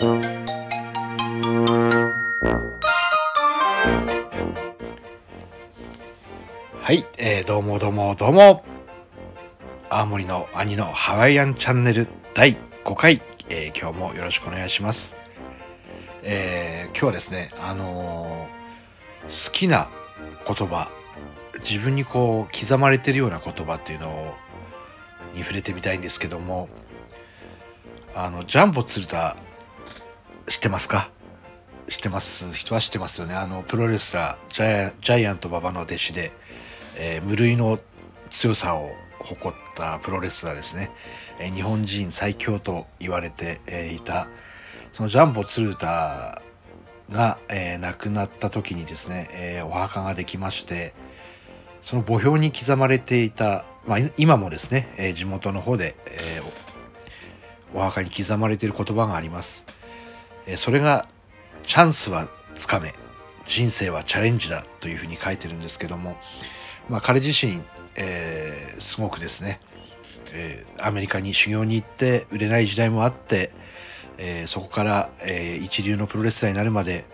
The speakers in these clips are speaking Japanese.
はい、えー、どうもどうもどうも青森の兄のハワイアンチャンネル第5回、えー、今日もよろしくお願いします。えー、今日はですね、あのー、好きな言葉、自分にこう刻まれてるような言葉っていうのをに触れてみたいんですけども、あの、ジャンボ鶴田知ってますか？知ってます。人は知ってますよね。あの、プロレスラー、ジャイアント馬場の弟子で、えー、無類の強さを誇ったプロレスラーですね、えー、日本人最強と言われて、えー、いたそのジャンボ鶴田が、えー、亡くなった時にですね、えー、お墓ができましてその墓標に刻まれていた、まあ、今もですね、えー、地元の方で、えー、お墓に刻まれている言葉があります、それが「チャンスはつかめ人生はチャレンジだ」というふうに書いてるんですけども、まあ、彼自身、えー、すごくですね、えー、アメリカに修行に行って売れない時代もあって、えー、そこから、えー、一流のプロレスラーになるまで、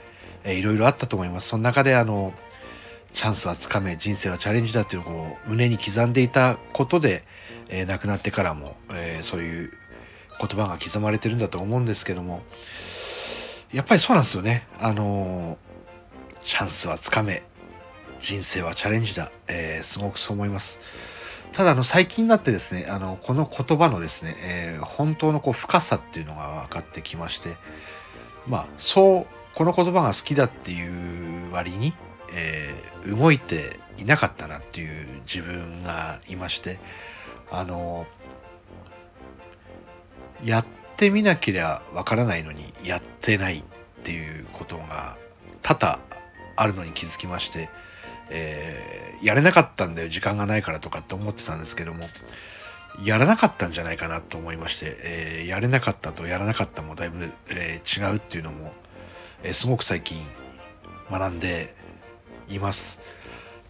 えー、いろいろあったと思います。その中であのチャンスはつかめ人生はチャレンジだっていうのを胸に刻んでいたことで、えー、亡くなってからも、え、そういう言葉が刻まれてるんだと思うんですけどもやっぱりそうなんですよね。あのチャンスはつかめ人生はチャレンジだ、えー、すごくそう思います。ただあの最近になってですね、あのこの言葉のですね、えー、本当のこう深さっていうのが分かってきまして、まあそうこの言葉が好きだっていう割に、えー、動いていなかったなっていう自分がいまして、あのやっってみなければわからないのにやってないっていうことが多々あるのに気づきまして、えー、やれなかったんだよ時間がないからとかって思ってたんですけどもやらなかったんじゃないかなと思いまして、えー、やれなかったとやらなかったもだいぶ、えー、違うっていうのも、えすごく最近学んでいます。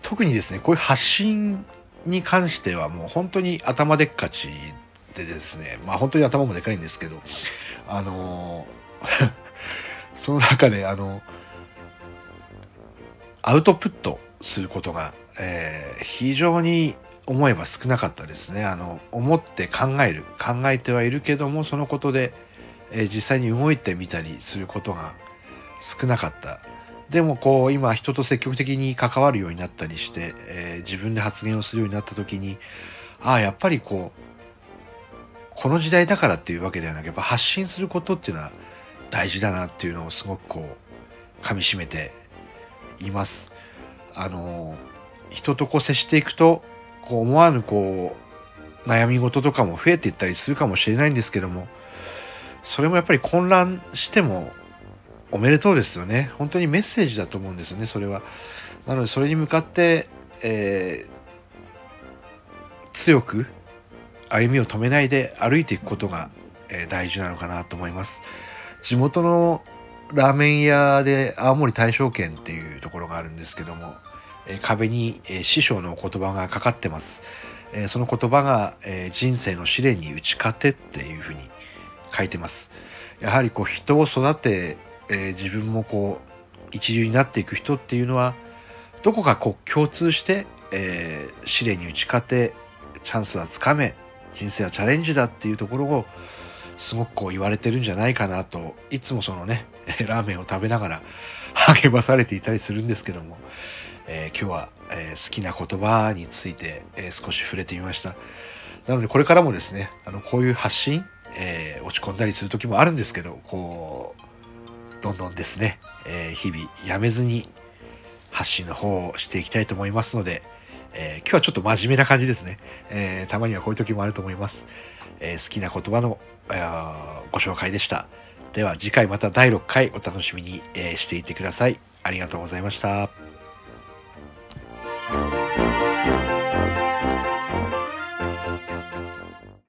特にですねこういう発信に関してはもう本当に頭でっかちでですねまあ本当に頭もでかいんですけどあの その中であのアウトプットすることが、えー、非常に思えば少なかったですね。あの思って考える考えてはいるけどもそのことで、えー、実際に動いてみたりすることが少なかった。でもこう今人と積極的に関わるようになったりして、えー、自分で発言をするようになった時にああやっぱりこうこの時代だからっていうわけではなくやっぱ発信することっていうのは大事だなっていうのをすごくこう噛みしめています。あの人とこう接していくとこう思わぬこう悩み事とかも増えていったりするかもしれないんですけどもそれもやっぱり混乱してもおめでとうですよね本当にメッセージだと思うんですよねそれはなのでそれに向かって、えー、強く歩みを止めないで歩いていくことが、え、大事なのかなと思います地元のラーメン屋で青森大正軒っていうところがあるんですけども、え壁に、え師匠の言葉がかかってます。えその言葉が、え人生の試練に打ち勝てっていうふうに書いてます。やはりこう人を育て、え自分もこう一流になっていく人っていうのはどこかこう共通して、え試練に打ち勝てチャンスはつかめ人生はチャレンジだっていうところをすごくこう言われてるんじゃないかなといつもそのね ラーメンを食べながら励まされていたりするんですけども、えー、今日は、えー、好きな言葉について、えー、少し触れてみました。なのでこれからもですね、あのこういう発信、え落ち込んだりする時もあるんですけど、こう、どんどんですね、え日々やめずに発信の方をしていきたいと思いますので、え今日はちょっと真面目な感じですね、えたまにはこういう時もあると思います。え好きな言葉のご紹介でした。では次回また第6回お楽しみに、えしていてください。ありがとうございました。